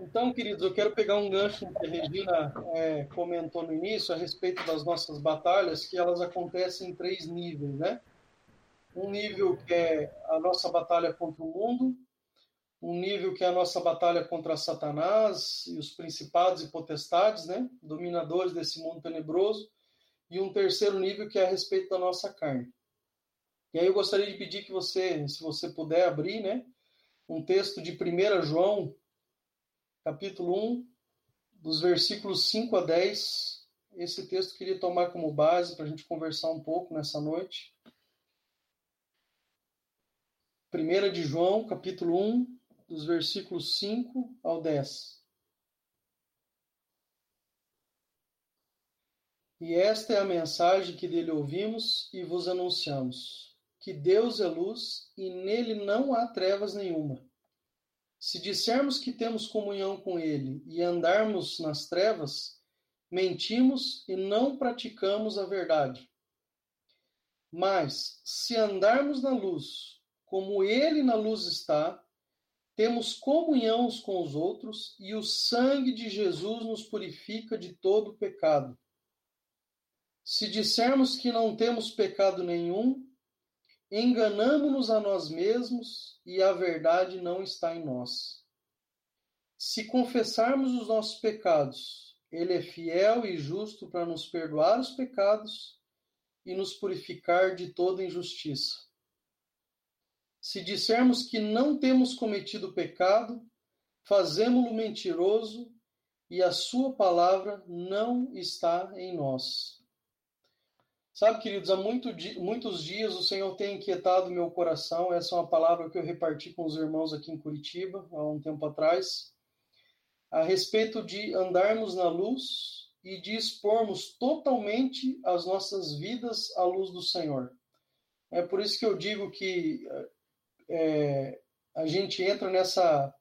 Então, queridos, eu quero pegar um gancho que a Regina é, comentou no início a respeito das nossas batalhas, que elas acontecem em três níveis, né? Um nível que é a nossa batalha contra o mundo, um nível que é a nossa batalha contra Satanás e os principados e potestades, né? Dominadores desse mundo tenebroso, e um terceiro nível que é a respeito da nossa carne. E aí eu gostaria de pedir que você, se você puder abrir, né? Um texto de 1 João, capítulo 1, dos versículos 5 a 10. Esse texto eu queria tomar como base para a gente conversar um pouco nessa noite. 1 de João, capítulo 1, dos versículos 5 ao 10. E esta é a mensagem que dele ouvimos e vos anunciamos: que Deus é luz e nele não há trevas nenhuma. Se dissermos que temos comunhão com Ele e andarmos nas trevas, mentimos e não praticamos a verdade. Mas, se andarmos na luz, como Ele na luz está, temos comunhão uns com os outros e o sangue de Jesus nos purifica de todo pecado. Se dissermos que não temos pecado nenhum, enganamo-nos a nós mesmos e a verdade não está em nós. Se confessarmos os nossos pecados, Ele é fiel e justo para nos perdoar os pecados e nos purificar de toda injustiça. Se dissermos que não temos cometido pecado, fazemo-lo mentiroso e a Sua palavra não está em nós. Sabe, queridos, há muito, muitos dias o Senhor tem inquietado meu coração. Essa é uma palavra que eu reparti com os irmãos aqui em Curitiba, há um tempo atrás, a respeito de andarmos na luz e de expormos totalmente as nossas vidas à luz do Senhor. É por isso que eu digo que é, a gente entra nessa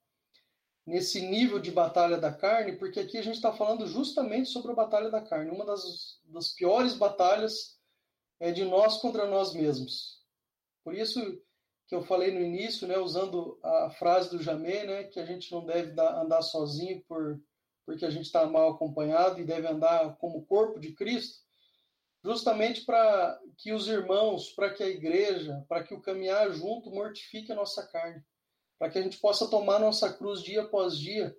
nesse nível de batalha da carne, porque aqui a gente está falando justamente sobre a batalha da carne, uma das, das piores batalhas é de nós contra nós mesmos. Por isso que eu falei no início, né, usando a frase do Jamé, né, que a gente não deve dar, andar sozinho por, porque a gente está mal acompanhado e deve andar como corpo de Cristo, justamente para que os irmãos, para que a igreja, para que o caminhar junto mortifique a nossa carne, para que a gente possa tomar nossa cruz dia após dia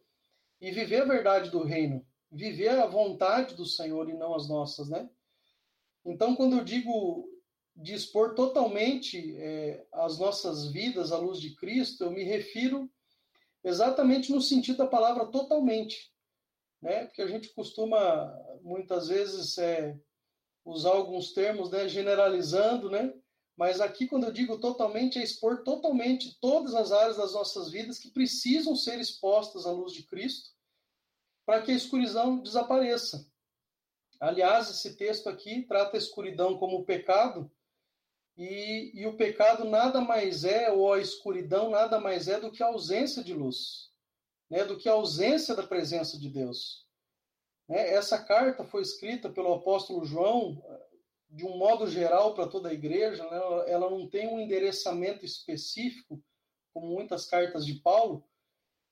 e viver a verdade do reino, viver a vontade do Senhor e não as nossas, né? Então, quando eu digo dispor totalmente é, as nossas vidas à luz de Cristo, eu me refiro exatamente no sentido da palavra totalmente, né? Porque a gente costuma muitas vezes é, usar alguns termos, né, generalizando, né? Mas aqui, quando eu digo totalmente, é expor totalmente todas as áreas das nossas vidas que precisam ser expostas à luz de Cristo para que a escuridão desapareça. Aliás, esse texto aqui trata a escuridão como pecado, e, e, o pecado nada mais é, ou a escuridão nada mais é do que a ausência de luz, né, do que a ausência da presença de Deus. Né, essa carta foi escrita pelo apóstolo João de um modo geral para toda a igreja, né, ela não tem um endereçamento específico, como muitas cartas de Paulo,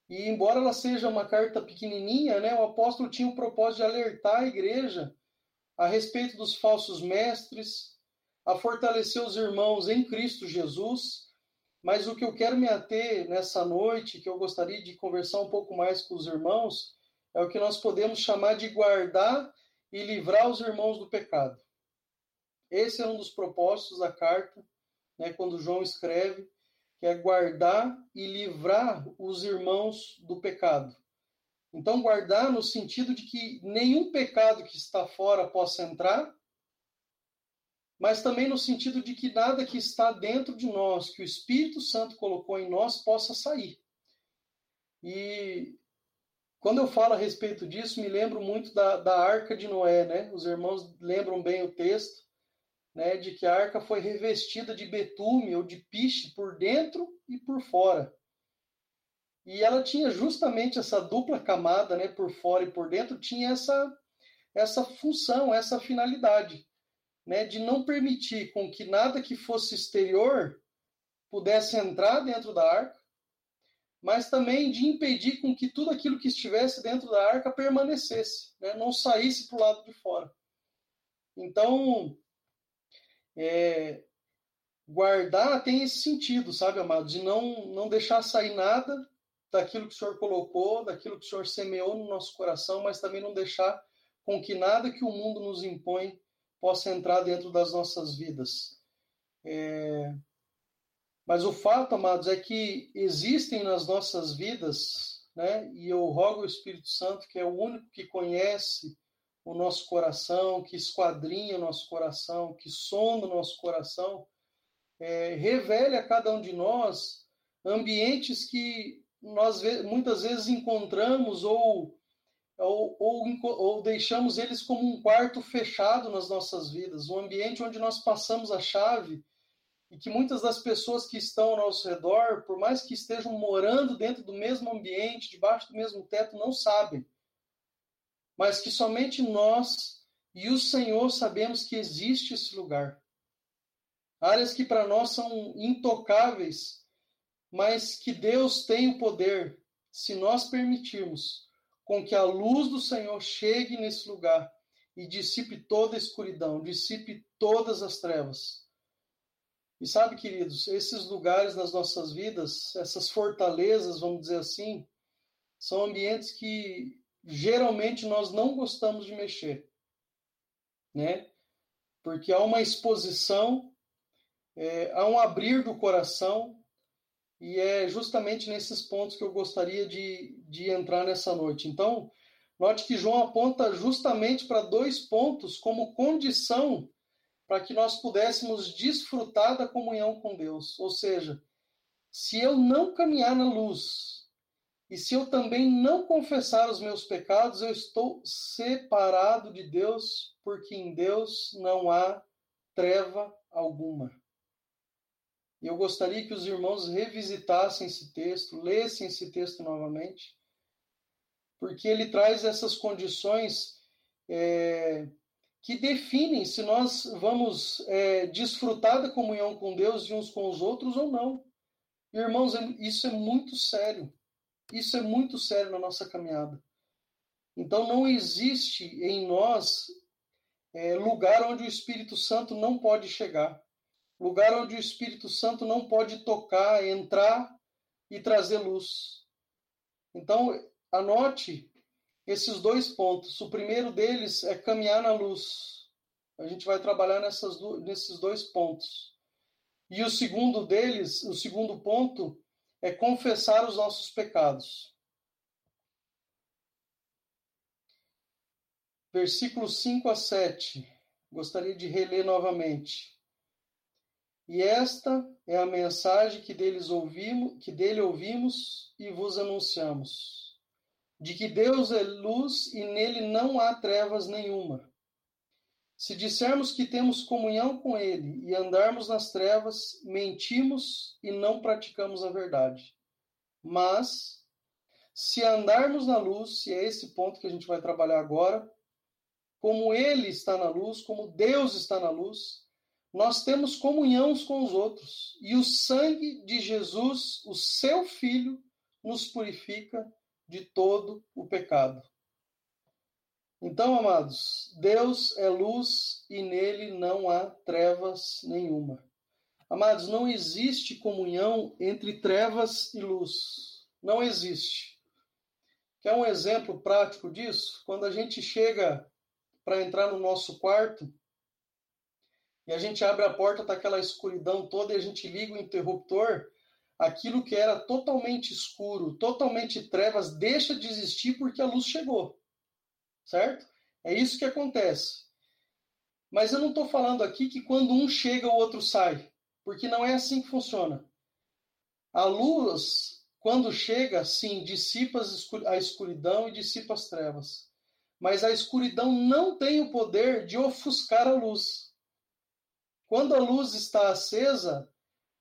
e embora ela seja uma carta pequenininha, né, o apóstolo tinha o propósito de alertar a igreja a respeito dos falsos mestres, a fortalecer os irmãos em Cristo Jesus. Mas o que eu quero me ater nessa noite, que eu gostaria de conversar um pouco mais com os irmãos, é o que nós podemos chamar de guardar e livrar os irmãos do pecado. Esse é um dos propósitos da carta, né, quando João escreve, que é guardar e livrar os irmãos do pecado. Então, guardar no sentido de que nenhum pecado que está fora possa entrar, mas também no sentido de que nada que está dentro de nós, que o Espírito Santo colocou em nós, possa sair. E quando eu falo a respeito disso, me lembro muito da, da arca de Noé, né? Os irmãos lembram bem o texto né, de que a arca foi revestida de betume ou de piche por dentro e por fora. E ela tinha justamente essa dupla camada, né, por fora e por dentro, tinha essa essa função, essa finalidade, né, de não permitir com que nada que fosse exterior pudesse entrar dentro da arca, mas também de impedir com que tudo aquilo que estivesse dentro da arca permanecesse, né? não saísse para o lado de fora. Então, é, guardar tem esse sentido, sabe, amado, de não, não deixar sair nada daquilo que o Senhor colocou, daquilo que o Senhor semeou no nosso coração, mas também não deixar com que nada que o mundo nos impõe possa entrar dentro das nossas vidas. É... Mas o fato, amados, é que existem nas nossas vidas, né? E eu rogo ao Espírito Santo, que é o único que conhece o nosso coração, que esquadrinha o nosso coração, que sonda o nosso coração, é, revele a cada um de nós ambientes que nós muitas vezes encontramos ou, ou, ou, ou, deixamos eles como um quarto fechado nas nossas vidas, um ambiente onde nós passamos a chave e que muitas das pessoas que estão ao nosso redor, por mais que estejam morando dentro do mesmo ambiente, debaixo do mesmo teto, não sabem. Mas que somente nós e o Senhor sabemos que existe esse lugar. Áreas que para nós são intocáveis mas que Deus tem o poder, se nós permitirmos, com que a luz do Senhor chegue nesse lugar e dissipe toda a escuridão, dissipe todas as trevas. E sabe, queridos, esses lugares nas nossas vidas, essas fortalezas, vamos dizer assim, são ambientes que geralmente nós não gostamos de mexer, né? Porque há uma exposição, é, há um abrir do coração, e é justamente nesses pontos que eu gostaria de, de entrar nessa noite. Então, note que João aponta justamente para dois pontos como condição para que nós pudéssemos desfrutar da comunhão com Deus. Ou seja, se eu não caminhar na luz e se eu também não confessar os meus pecados, eu estou separado de Deus, porque em Deus não há treva alguma. E eu gostaria que os irmãos revisitassem esse texto, lessem esse texto novamente, porque ele traz essas condições é, que definem se nós vamos é, desfrutar da comunhão com Deus e uns com os outros ou não. Irmãos, é, isso é muito sério. Isso é muito sério na nossa caminhada. Então, não existe em nós é, lugar onde o Espírito Santo não pode chegar lugar onde o Espírito Santo não pode tocar, entrar e trazer luz. Então, anote esses dois pontos. O primeiro deles é caminhar na luz. A gente vai trabalhar nessas, nesses dois pontos. E o segundo deles, o segundo ponto, é confessar os nossos pecados. Versículos 5 a 7. Gostaria de reler novamente. E esta é a mensagem que deles ouvimos, que dele ouvimos e vos anunciamos, de que Deus é luz e nele não há trevas nenhuma. Se dissermos que temos comunhão com ele e andarmos nas trevas, mentimos e não praticamos a verdade. Mas se andarmos na luz, e é esse ponto que a gente vai trabalhar agora, como ele está na luz, como Deus está na luz, nós temos comunhão com os outros. E o sangue de Jesus, o seu Filho, nos purifica de todo o pecado. Então, amados, Deus é luz e nele não há trevas nenhuma. Amados, não existe comunhão entre trevas e luz. Não existe. Quer um exemplo prático disso? Quando a gente chega para entrar no nosso quarto, e a gente abre a porta, tá aquela escuridão toda e a gente liga o interruptor, aquilo que era totalmente escuro, totalmente trevas, deixa de existir porque a luz chegou. Certo? É isso que acontece. Mas eu não estou falando aqui que quando um chega, o outro sai, porque não é assim que funciona. A luz, quando chega, sim, dissipa a escuridão e dissipa as trevas. Mas a escuridão não tem o poder de ofuscar a luz. Quando a luz está acesa,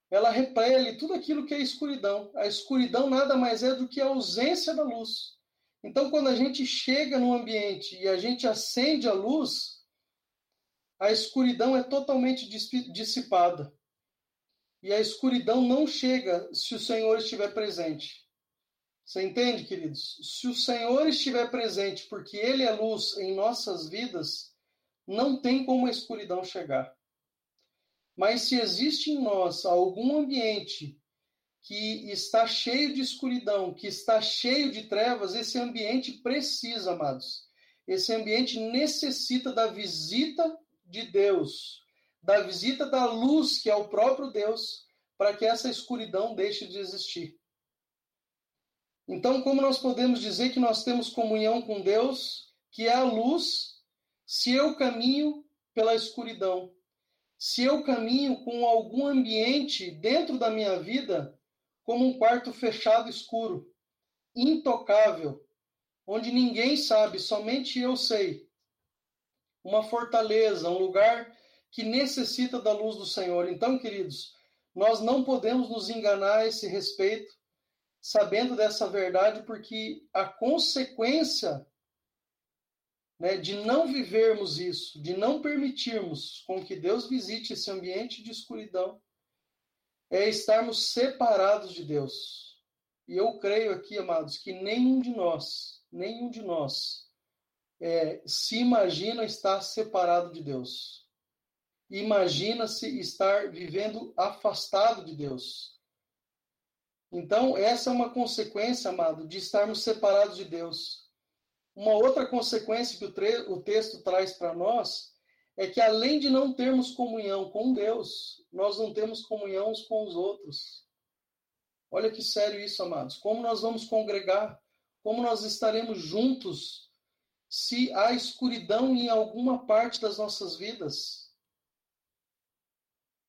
ela repele tudo aquilo que é escuridão. A escuridão nada mais é do que a ausência da luz. Então, quando a gente chega no ambiente e a gente acende a luz, a escuridão é totalmente dissipada. E a escuridão não chega se o Senhor estiver presente. Você entende, queridos? Se o Senhor estiver presente, porque Ele é luz em nossas vidas, não tem como a escuridão chegar. Mas se existe em nós algum ambiente que está cheio de escuridão, que está cheio de trevas, esse ambiente precisa, amados. Esse ambiente necessita da visita de Deus, da visita da luz, que é o próprio Deus, para que essa escuridão deixe de existir. Então, como nós podemos dizer que nós temos comunhão com Deus, que é a luz, se eu caminho pela escuridão? Se eu caminho com algum ambiente dentro da minha vida, como um quarto fechado escuro, intocável, onde ninguém sabe, somente eu sei. Uma fortaleza, um lugar que necessita da luz do Senhor. Então, queridos, nós não podemos nos enganar a esse respeito sabendo dessa verdade, porque a consequência né, de não vivermos isso, de não permitirmos com que Deus visite esse ambiente de escuridão, é estarmos separados de Deus. E eu creio aqui, amados, que nenhum de nós, nenhum de nós, é, se imagina estar separado de Deus. Imagina-se estar vivendo afastado de Deus. Então, essa é uma consequência, amado, de estarmos separados de Deus. Uma outra consequência que o, o texto traz para nós é que, além de não termos comunhão com Deus, nós não temos comunhão uns com os outros. Olha que sério isso, amados. Como nós vamos congregar? Como nós estaremos juntos se há escuridão em alguma parte das nossas vidas?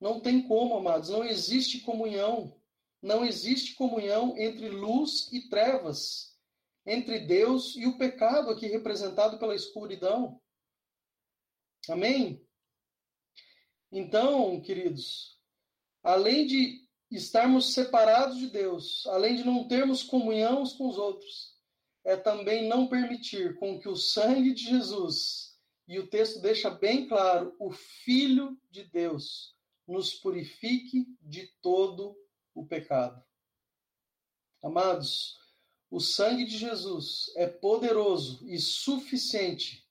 Não tem como, amados. Não existe comunhão não existe comunhão entre luz e trevas, entre Deus e o pecado, aqui representado pela escuridão. Amém? Então, queridos, além de estarmos separados de Deus, além de não termos comunhão com os outros, é também não permitir com que o sangue de Jesus, e o texto deixa bem claro, o Filho de Deus, nos purifique de todo o pecado. Amados, o sangue de Jesus é poderoso e suficiente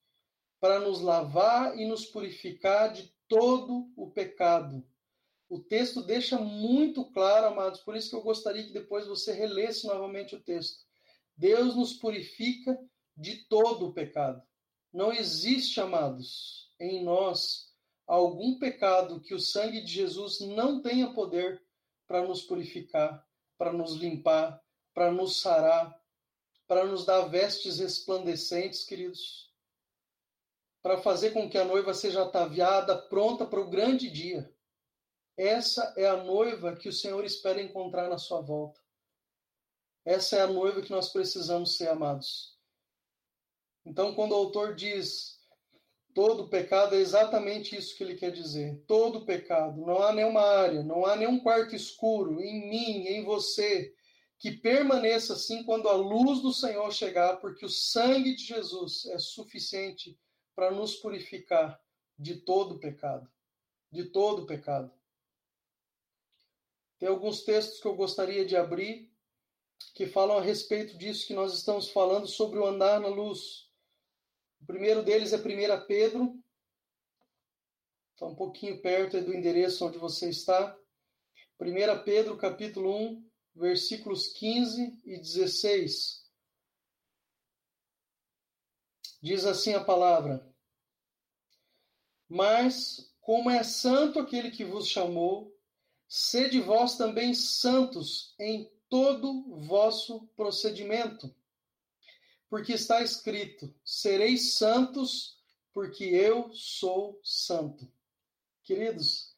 para nos lavar e nos purificar de todo o pecado. O texto deixa muito claro, amados, por isso que eu gostaria que depois você relesse novamente o texto. Deus nos purifica de todo o pecado. Não existe, amados, em nós algum pecado que o sangue de Jesus não tenha poder para nos purificar, para nos limpar, para nos sarar, para nos dar vestes resplandecentes, queridos, para fazer com que a noiva seja ataviada, pronta para o grande dia. Essa é a noiva que o Senhor espera encontrar na sua volta. Essa é a noiva que nós precisamos ser amados. Então, quando o autor diz Todo pecado é exatamente isso que ele quer dizer. Todo pecado. Não há nenhuma área, não há nenhum quarto escuro em mim, em você, que permaneça assim quando a luz do Senhor chegar, porque o sangue de Jesus é suficiente para nos purificar de todo pecado. De todo pecado. Tem alguns textos que eu gostaria de abrir que falam a respeito disso que nós estamos falando sobre o andar na luz. O primeiro deles é 1 Pedro. Está um pouquinho perto do endereço onde você está. 1 Pedro, capítulo 1, versículos 15 e 16. Diz assim a palavra: Mas, como é santo aquele que vos chamou, sede vós também santos em todo vosso procedimento porque está escrito: sereis santos, porque eu sou santo. Queridos,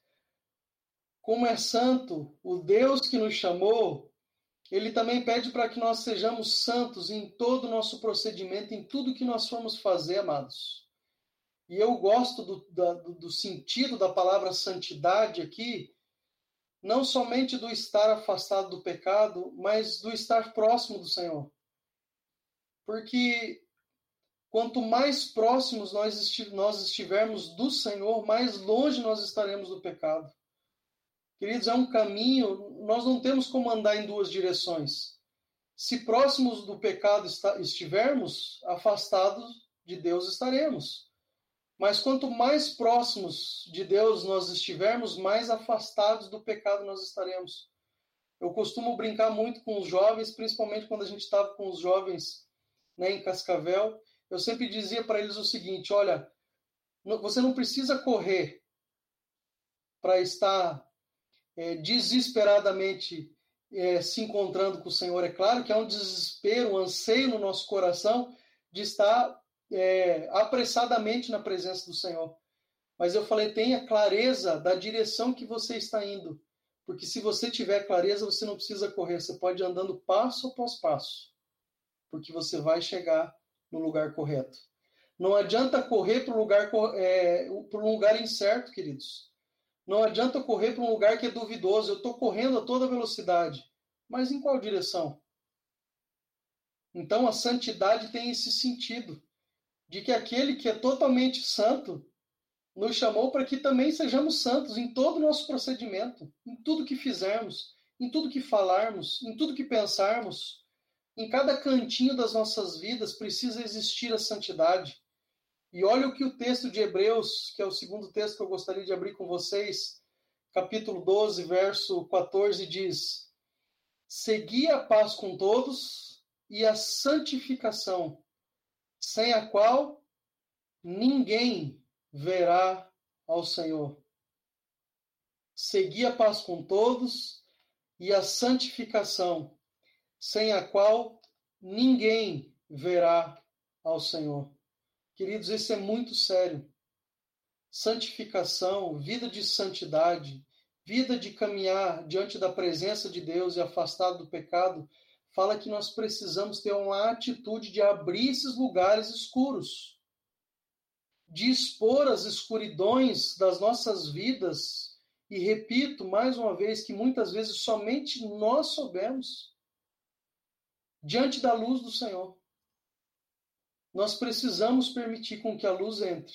como é santo o Deus que nos chamou, ele também pede para que nós sejamos santos em todo o nosso procedimento, em tudo que nós formos fazer, amados. E eu gosto do, do, do sentido da palavra santidade aqui, não somente do estar afastado do pecado, mas do estar próximo do Senhor. Porque quanto mais próximos nós, estivermos do Senhor, mais longe nós estaremos do pecado. Queridos, é um caminho, nós não temos como andar em duas direções. se próximos do pecado estivermos, afastados de Deus estaremos. Mas quanto mais próximos de Deus nós estivermos, mais afastados do pecado nós estaremos. Eu costumo brincar muito com os jovens, principalmente quando a gente estava com os jovens né, em Cascavel. Eu sempre dizia para eles o seguinte: olha, você não precisa correr para estar é, desesperadamente é, se encontrando com o Senhor. É claro que há um desespero, um anseio no nosso coração de estar é, apressadamente na presença do Senhor. Mas eu falei, tenha clareza da direção que você está indo. Porque se você tiver clareza, você não precisa correr, você pode ir andando passo após passo. Porque você vai chegar no lugar correto. Não adianta correr para um lugar, é, lugar incerto, queridos. Não adianta correr para um lugar que é duvidoso. Eu estou correndo a toda velocidade. Mas em qual direção? Então a santidade tem esse sentido de que aquele que é totalmente santo nos chamou para que também sejamos santos em todo o nosso procedimento, em tudo que fizermos, em tudo que falarmos, em tudo que pensarmos. Em cada cantinho das nossas vidas precisa existir a santidade. E olha o que o texto de Hebreus, que é o segundo texto que eu gostaria de abrir com vocês, capítulo 12, verso 14, diz: Segui a paz com todos e a santificação, sem a qual ninguém verá ao Senhor. Segui a paz com todos e a santificação, sem a qual ninguém verá ao Senhor. Queridos, isso é muito sério. Santificação, vida de santidade, vida de caminhar diante da presença de Deus e afastado do pecado, fala que nós precisamos ter uma atitude de abrir esses lugares escuros, de expor as escuridões das nossas vidas. E repito mais uma vez que muitas vezes somente nós soubemos diante da luz do Senhor. Nós precisamos permitir com que a luz entre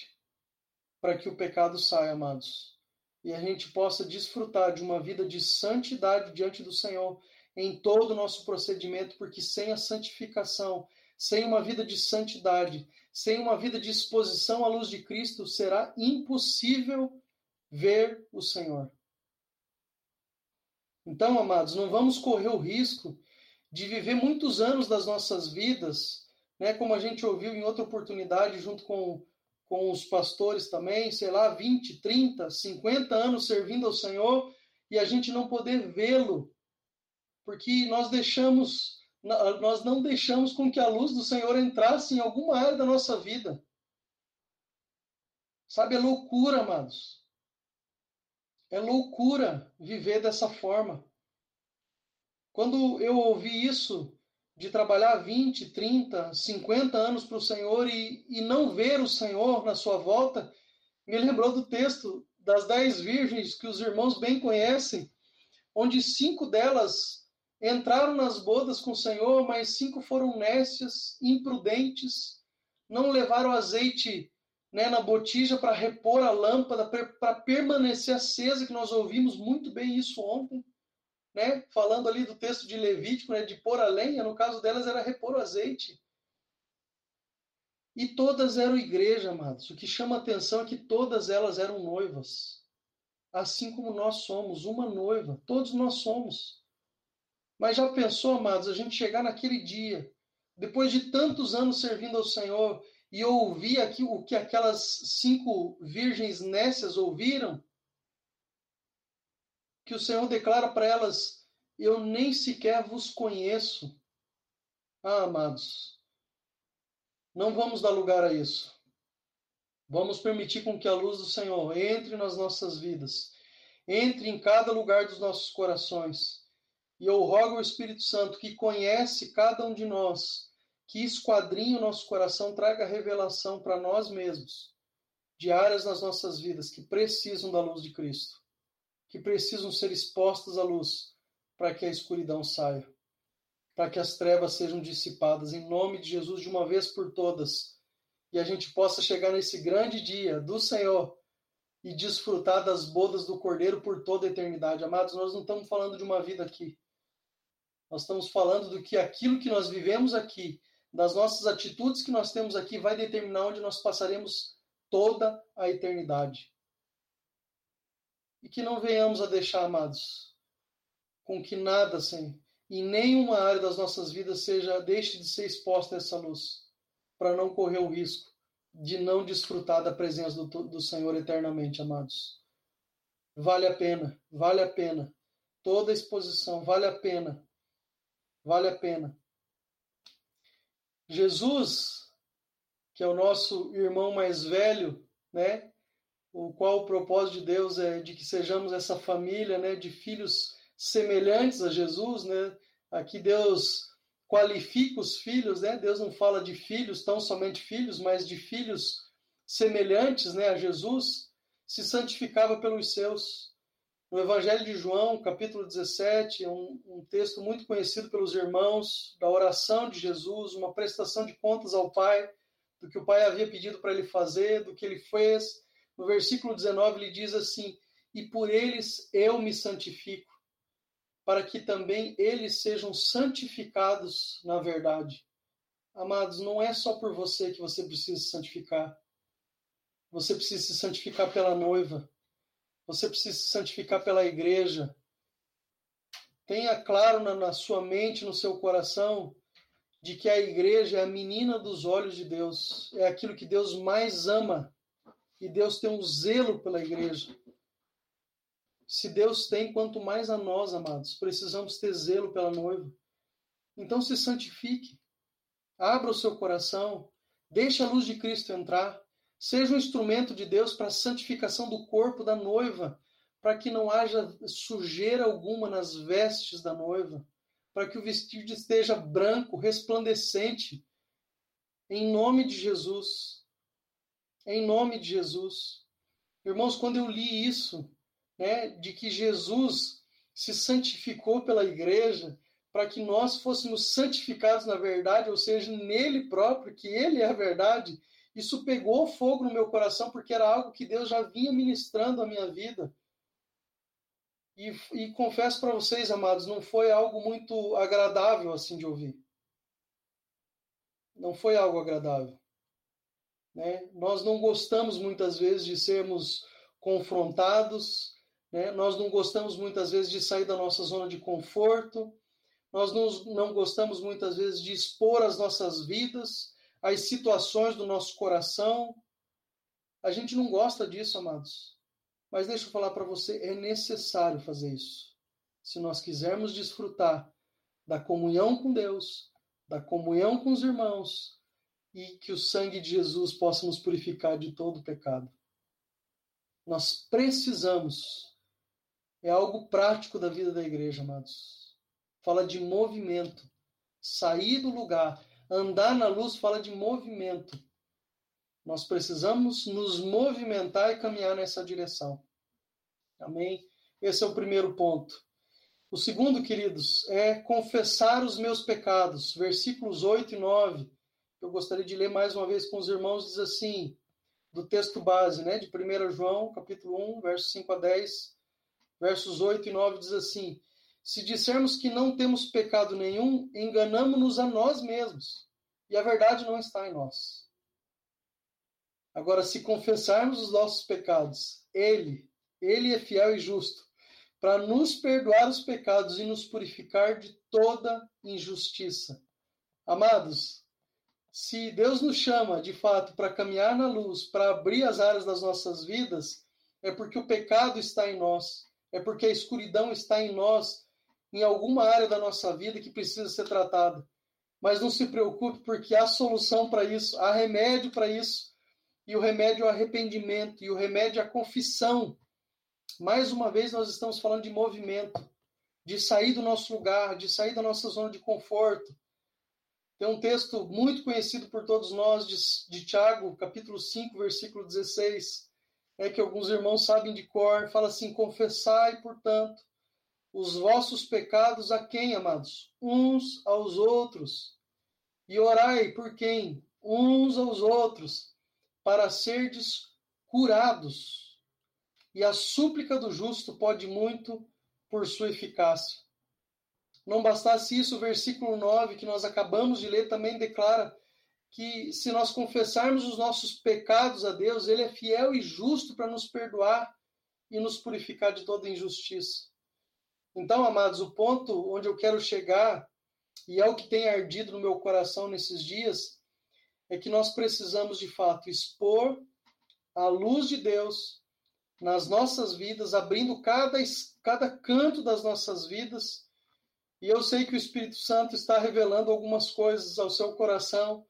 para que o pecado saia, amados. E a gente possa desfrutar de uma vida de santidade diante do Senhor em todo o nosso procedimento, porque sem a santificação, sem uma vida de santidade, sem uma vida de exposição à luz de Cristo, será impossível ver o Senhor. Então, amados, não vamos correr o risco de viver muitos anos das nossas vidas né, como a gente ouviu em outra oportunidade, junto com, com os pastores também, sei lá, 20, 30, 50 anos servindo ao Senhor e a gente não poder vê-lo, porque nós deixamos, nós não deixamos com que a luz do Senhor entrasse em alguma área da nossa vida. Sabe, é loucura, amados. É loucura viver dessa forma. Quando eu ouvi isso de trabalhar 20, 30, 50 anos para o Senhor e, e não ver o Senhor na sua volta, me lembrou do texto das dez virgens que os irmãos bem conhecem, onde cinco delas entraram nas bodas com o Senhor, mas cinco foram nécias, imprudentes, não levaram azeite né, na botija para repor a lâmpada, para permanecer acesa, que nós ouvimos muito bem isso ontem né, falando ali do texto de Levítico, né, de pôr a lenha, no caso delas era repor o azeite. E todas eram igreja, amados. O que chama atenção é que todas elas eram noivas. Assim como nós somos, uma noiva. Todos nós somos. Mas já pensou, amados, a gente chegar naquele dia, depois de tantos anos servindo ao Senhor, e ouvir aqui o que aquelas cinco virgens nécias ouviram? Que o Senhor declara para elas: Eu nem sequer vos conheço. Ah, amados, não vamos dar lugar a isso. Vamos permitir com que a luz do Senhor entre nas nossas vidas, entre em cada lugar dos nossos corações. E eu rogo ao Espírito Santo que conhece cada um de nós, que esquadrinhe o nosso coração, traga revelação para nós mesmos, de áreas nas nossas vidas que precisam da luz de Cristo que precisam ser expostas à luz para que a escuridão saia, para que as trevas sejam dissipadas em nome de Jesus de uma vez por todas e a gente possa chegar nesse grande dia do Senhor e desfrutar das bodas do Cordeiro por toda a eternidade. Amados, nós não estamos falando de uma vida aqui. Nós estamos falando do que aquilo que nós vivemos aqui, das nossas atitudes que nós temos aqui, vai determinar onde nós passaremos toda a eternidade. E que não venhamos a deixar, amados, com que nada, Senhor, em nenhuma área das nossas vidas seja deixe de ser exposta a essa luz, para não correr o risco de não desfrutar da presença do, do Senhor eternamente, amados. Vale a pena, vale a pena. Toda exposição vale a pena. Vale a pena. Jesus, que é o nosso irmão mais velho, né? O qual o propósito de Deus é de que sejamos essa família, né, de filhos semelhantes a Jesus, né? Aqui Deus qualifica os filhos, né? Deus não fala de filhos, tão somente filhos, mas de filhos semelhantes, né, a Jesus, se santificava pelos seus. No Evangelho de João, capítulo 17, é um, um texto muito conhecido pelos irmãos, da oração de Jesus, uma prestação de contas ao Pai, do que o Pai havia pedido para ele fazer, do que ele fez. No versículo 19, ele diz assim: E por eles eu me santifico, para que também eles sejam santificados na verdade. Amados, não é só por você que você precisa se santificar. Você precisa se santificar pela noiva. Você precisa se santificar pela igreja. Tenha claro na, na sua mente, no seu coração, de que a igreja é a menina dos olhos de Deus. É aquilo que Deus mais ama. E Deus tem um zelo pela igreja. Se Deus tem, quanto mais a nós, amados, precisamos ter zelo pela noiva. Então se santifique. Abra o seu coração. Deixe a luz de Cristo entrar. Seja um instrumento de Deus para a santificação do corpo da noiva, para que não haja sujeira alguma nas vestes da noiva, para que o vestido esteja branco, resplandecente. Em nome de Jesus. Em nome de Jesus. Irmãos, quando eu li isso, né, de que Jesus se santificou pela igreja para que nós fôssemos santificados na verdade, ou seja, nele próprio, que ele é a verdade. Isso pegou fogo no meu coração porque era algo que Deus já vinha ministrando a minha vida. E, e confesso para vocês, amados, não foi algo muito agradável assim de ouvir. Não foi algo agradável. Né? Nós não gostamos muitas vezes de sermos confrontados, né? Nós não gostamos muitas vezes de sair da nossa zona de conforto, nós não, não gostamos muitas vezes de expor as nossas vidas, as situações do nosso coração. A gente não gosta disso, amados. Mas deixa eu falar para você, é necessário fazer isso. Se nós quisermos desfrutar da comunhão com Deus, da comunhão com os irmãos, e que o sangue de Jesus possa nos purificar de todo pecado. Nós precisamos é algo prático da vida da igreja, amados. Fala de movimento. Sair do lugar, andar na luz fala de movimento. Nós precisamos nos movimentar e caminhar nessa direção. Amém? Esse é o primeiro ponto. O segundo, queridos, é confessar os meus pecados. Versículos 8 e 9. Eu gostaria de ler mais uma vez com os irmãos, diz assim, do texto base, né, de 1 João, capítulo 1, versos 5 a 10 versos 8 e 9 diz assim: Se dissermos que não temos pecado nenhum, enganamos-nos a nós mesmos, e a verdade não está em nós. Agora, se confessarmos os nossos pecados, Ele, Ele é fiel e justo, para nos perdoar os pecados e nos purificar de toda injustiça. Amados, se Deus nos chama de fato para caminhar na luz, para abrir as áreas das nossas vidas, é porque o pecado está em nós é porque a escuridão está em nós, em alguma área da nossa vida que precisa ser tratada. Mas não se preocupe, porque há solução para isso, há remédio para isso. E o remédio é o arrependimento, e o remédio é a confissão. Mais uma vez, nós estamos falando de movimento, de sair do nosso lugar, de sair da nossa zona de conforto. Tem um texto muito conhecido por todos nós, de, de Tiago, capítulo 5, versículo 16 é que alguns irmãos sabem de cor, fala assim: confessai, portanto, os vossos pecados a quem, amados? Uns aos outros. E orai por quem? Uns aos outros, para serdes curados. E a súplica do justo pode muito por sua eficácia. Não bastasse isso, o versículo 9 que nós acabamos de ler também declara que se nós confessarmos os nossos pecados a Deus, Ele é fiel e justo para nos perdoar e nos purificar de toda injustiça. Então, amados, o ponto onde eu quero chegar, e é o que tem ardido no meu coração nesses dias, é que nós precisamos de fato expor a luz de Deus nas nossas vidas, abrindo cada, cada canto das nossas vidas e eu sei que o Espírito Santo está revelando algumas coisas ao seu coração,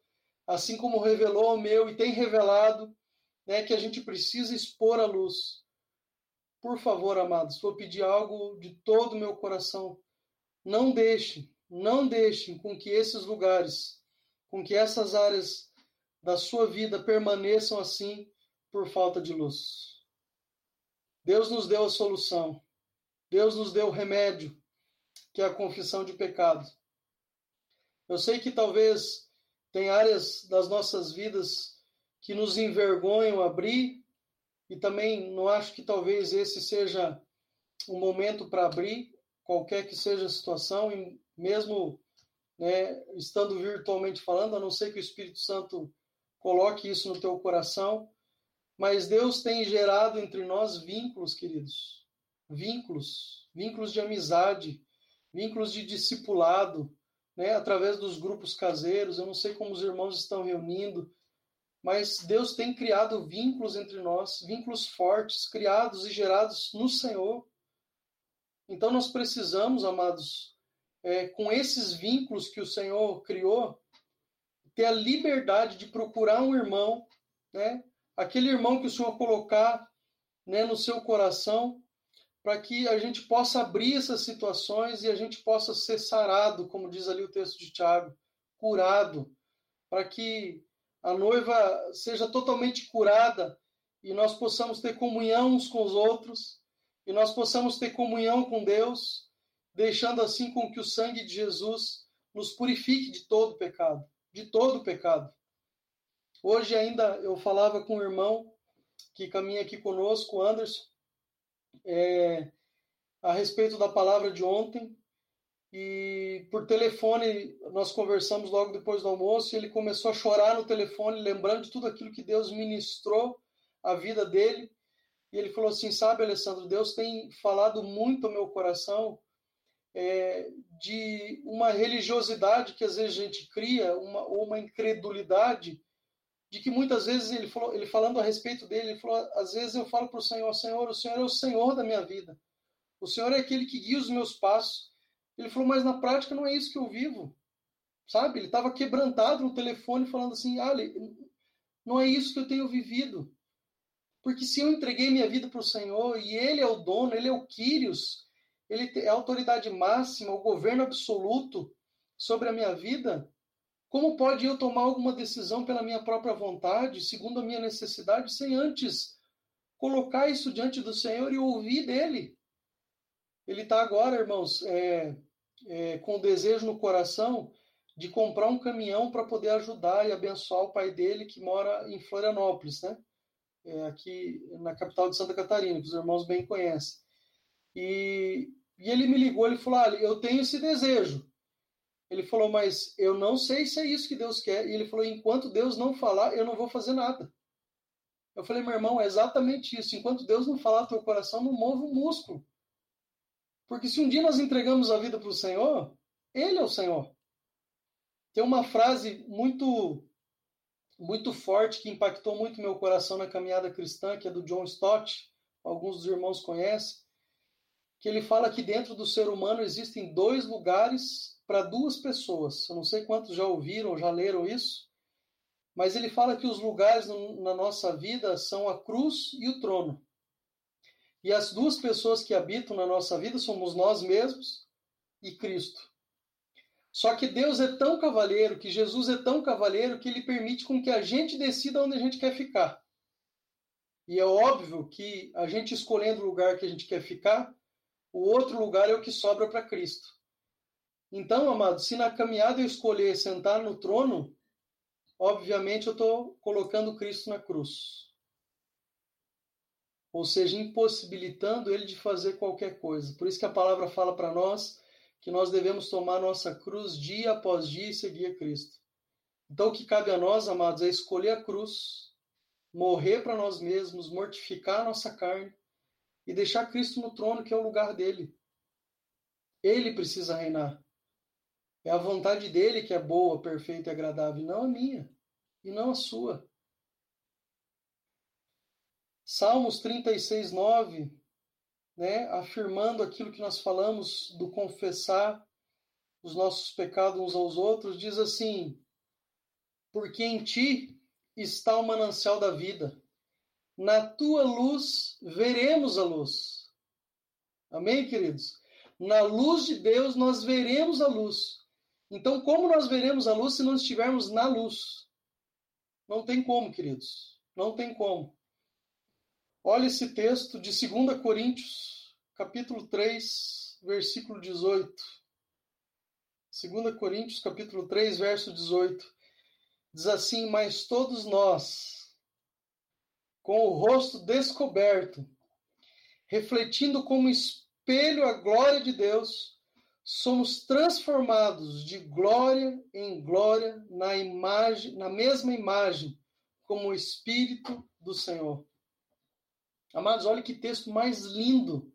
assim como revelou ao meu e tem revelado, né, que a gente precisa expor a luz. Por favor, amados, vou pedir algo de todo o meu coração. Não deixem, não deixem com que esses lugares, com que essas áreas da sua vida permaneçam assim por falta de luz. Deus nos deu a solução. Deus nos deu o remédio que é a confissão de pecado. Eu sei que talvez tem áreas das nossas vidas que nos envergonham abrir, e também não acho que talvez esse seja um momento para abrir, qualquer que seja a situação, e mesmo né, estando virtualmente falando, a não ser que o Espírito Santo coloque isso no teu coração, mas Deus tem gerado entre nós vínculos, queridos, vínculos, vínculos de amizade, vínculos de discipulado, né, através dos grupos caseiros. Eu não sei como os irmãos estão reunindo, mas Deus tem criado vínculos entre nós, vínculos fortes, criados e gerados no Senhor. Então nós precisamos, amados, é, com esses vínculos que o Senhor criou, ter a liberdade de procurar um irmão, né, aquele irmão que o Senhor colocar né, no seu coração, para que a gente possa abrir essas situações e a gente possa ser sarado, como diz ali o texto de Tiago, curado, para que a noiva seja totalmente curada e nós possamos ter comunhão uns com os outros e nós possamos ter comunhão com Deus, deixando assim com que o sangue de Jesus nos purifique de todo pecado, de todo pecado. Hoje ainda eu falava com um irmão que caminha aqui conosco, Anderson, é, a respeito da palavra de ontem. E por telefone nós conversamos logo depois do almoço e ele começou a chorar no telefone, lembrando de tudo aquilo que Deus ministrou a vida dele. E ele falou assim: Sabe, Alessandro, Deus tem falado muito ao meu coração é, de uma religiosidade que às vezes a gente cria, uma, ou uma incredulidade de que muitas vezes ele falou, ele falando a respeito dele, ele falou, às vezes eu falo para o Senhor, Senhor, o Senhor é o Senhor da minha vida. O Senhor é aquele que guia os meus passos. Ele falou, mas na prática não é isso que eu vivo. Sabe? Ele estava quebrantado no telefone falando assim, Ali, não é isso que eu tenho vivido. Porque se eu entreguei minha vida para o Senhor e Ele é o dono, Ele é o Quírios, Ele é a autoridade máxima, o governo absoluto sobre a minha vida, como pode eu tomar alguma decisão pela minha própria vontade, segundo a minha necessidade, sem antes colocar isso diante do Senhor e ouvir dele? Ele está agora, irmãos, é, é, com o desejo no coração de comprar um caminhão para poder ajudar e abençoar o pai dele que mora em Florianópolis, né? É, aqui na capital de Santa Catarina, que os irmãos bem conhecem. E, e ele me ligou, ele falou: ah, eu tenho esse desejo, ele falou, mas eu não sei se é isso que Deus quer. E ele falou, enquanto Deus não falar, eu não vou fazer nada. Eu falei, meu irmão, é exatamente isso. Enquanto Deus não falar teu coração, não move o músculo. Porque se um dia nós entregamos a vida para o Senhor, Ele é o Senhor. Tem uma frase muito muito forte que impactou muito meu coração na caminhada cristã, que é do John Stott, alguns dos irmãos conhecem, que ele fala que dentro do ser humano existem dois lugares para duas pessoas. Eu não sei quantos já ouviram, já leram isso, mas ele fala que os lugares na nossa vida são a cruz e o trono. E as duas pessoas que habitam na nossa vida somos nós mesmos e Cristo. Só que Deus é tão cavalheiro, que Jesus é tão cavalheiro, que ele permite com que a gente decida onde a gente quer ficar. E é óbvio que a gente escolhendo o lugar que a gente quer ficar, o outro lugar é o que sobra para Cristo. Então, amado, se na caminhada eu escolher sentar no trono, obviamente eu estou colocando Cristo na cruz. Ou seja, impossibilitando ele de fazer qualquer coisa. Por isso que a palavra fala para nós que nós devemos tomar nossa cruz dia após dia e seguir a Cristo. Então, o que cabe a nós, amados, é escolher a cruz, morrer para nós mesmos, mortificar a nossa carne e deixar Cristo no trono, que é o lugar dele. Ele precisa reinar. É a vontade dele que é boa, perfeita e agradável, não a minha, e não a sua. Salmos 36, 9, né, afirmando aquilo que nós falamos do confessar os nossos pecados uns aos outros, diz assim: Porque em ti está o manancial da vida, na tua luz veremos a luz. Amém, queridos? Na luz de Deus nós veremos a luz. Então, como nós veremos a luz se não estivermos na luz? Não tem como, queridos. Não tem como. Olha esse texto de 2 Coríntios, capítulo 3, versículo 18. 2 Coríntios, capítulo 3, verso 18. Diz assim: Mas todos nós, com o rosto descoberto, refletindo como espelho a glória de Deus, somos transformados de glória em glória na imagem, na mesma imagem, como o Espírito do Senhor. Amados, olha que texto mais lindo.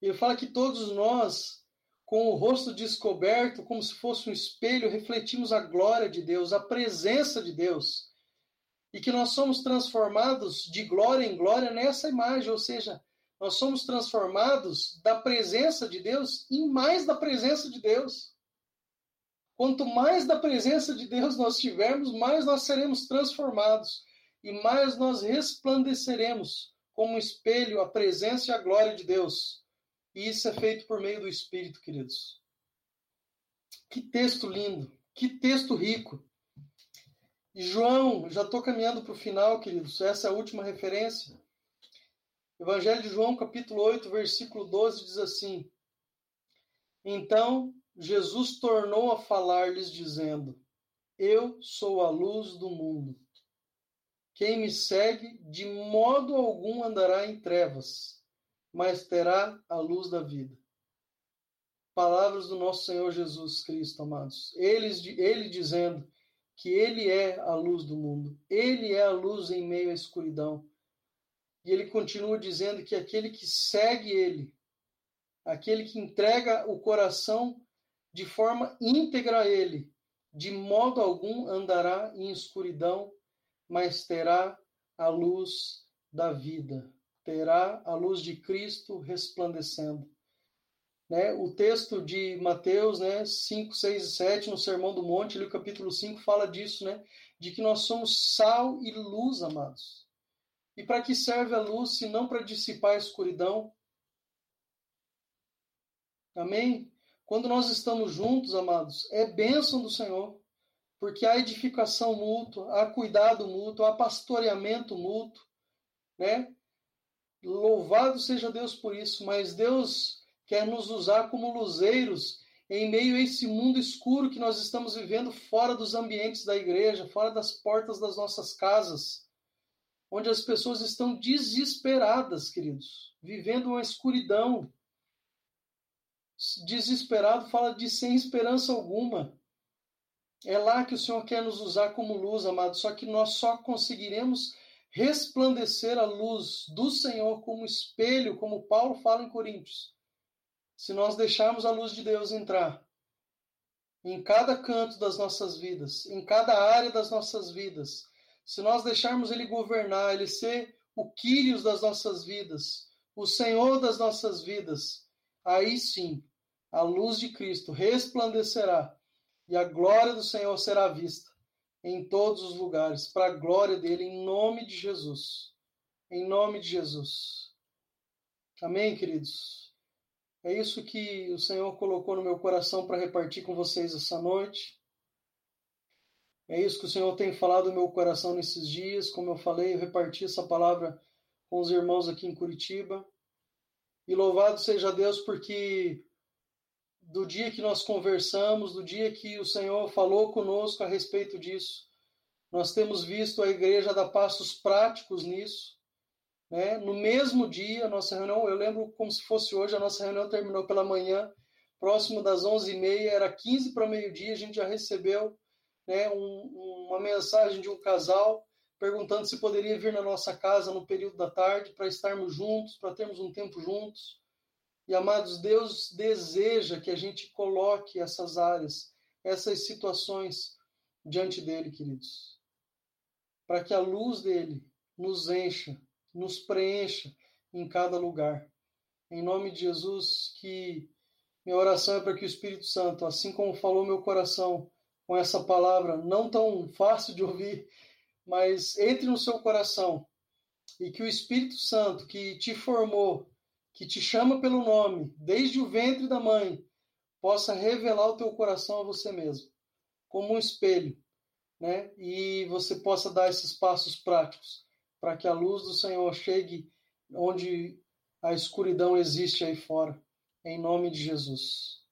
Ele fala que todos nós, com o rosto descoberto, como se fosse um espelho, refletimos a glória de Deus, a presença de Deus. E que nós somos transformados de glória em glória nessa imagem, ou seja, nós somos transformados da presença de Deus em mais da presença de Deus. Quanto mais da presença de Deus nós tivermos, mais nós seremos transformados e mais nós resplandeceremos como espelho a presença e a glória de Deus. E isso é feito por meio do Espírito, queridos. Que texto lindo, que texto rico. E João, já estou caminhando para o final, queridos, essa é a última referência. Evangelho de João, capítulo 8, versículo 12, diz assim: Então Jesus tornou a falar-lhes, dizendo: Eu sou a luz do mundo. Quem me segue, de modo algum andará em trevas, mas terá a luz da vida. Palavras do nosso Senhor Jesus Cristo, amados. Ele, ele dizendo que Ele é a luz do mundo, Ele é a luz em meio à escuridão. E ele continua dizendo que aquele que segue Ele, aquele que entrega o coração de forma íntegra a Ele, de modo algum andará em escuridão, mas terá a luz da vida, terá a luz de Cristo resplandecendo. Né? O texto de Mateus né, 5, 6 e 7, no Sermão do Monte, ali, o capítulo 5, fala disso, né? de que nós somos sal e luz, amados. E para que serve a luz se não para dissipar a escuridão? Amém? Quando nós estamos juntos, amados, é bênção do Senhor porque há edificação mútua, há cuidado mútuo, há pastoreamento mútuo, né? Louvado seja Deus por isso, mas Deus quer nos usar como luzeiros em meio a esse mundo escuro que nós estamos vivendo fora dos ambientes da igreja, fora das portas das nossas casas, onde as pessoas estão desesperadas, queridos, vivendo uma escuridão. Desesperado fala de sem esperança alguma. É lá que o Senhor quer nos usar como luz, amado, só que nós só conseguiremos resplandecer a luz do Senhor como espelho, como Paulo fala em Coríntios, se nós deixarmos a luz de Deus entrar em cada canto das nossas vidas, em cada área das nossas vidas, se nós deixarmos Ele governar, Ele ser o Quírios das nossas vidas, o Senhor das nossas vidas, aí sim a luz de Cristo resplandecerá e a glória do Senhor será vista em todos os lugares, para a glória dele, em nome de Jesus. Em nome de Jesus. Amém, queridos? É isso que o Senhor colocou no meu coração para repartir com vocês essa noite. É isso que o Senhor tem falado no meu coração nesses dias. Como eu falei, eu reparti essa palavra com os irmãos aqui em Curitiba. E louvado seja Deus porque do dia que nós conversamos, do dia que o Senhor falou conosco a respeito disso. Nós temos visto a igreja dar passos práticos nisso. Né? No mesmo dia, nossa reunião, eu lembro como se fosse hoje, a nossa reunião terminou pela manhã, próximo das 11h30, era 15 para meio-dia, a gente já recebeu né, um, uma mensagem de um casal perguntando se poderia vir na nossa casa no período da tarde para estarmos juntos, para termos um tempo juntos. E amados, Deus deseja que a gente coloque essas áreas, essas situações diante dele, queridos. Para que a luz dele nos encha, nos preencha em cada lugar. Em nome de Jesus, que minha oração é para que o Espírito Santo, assim como falou meu coração com essa palavra, não tão fácil de ouvir, mas entre no seu coração e que o Espírito Santo que te formou, que te chama pelo nome, desde o ventre da mãe, possa revelar o teu coração a você mesmo, como um espelho, né? E você possa dar esses passos práticos para que a luz do Senhor chegue onde a escuridão existe aí fora, em nome de Jesus.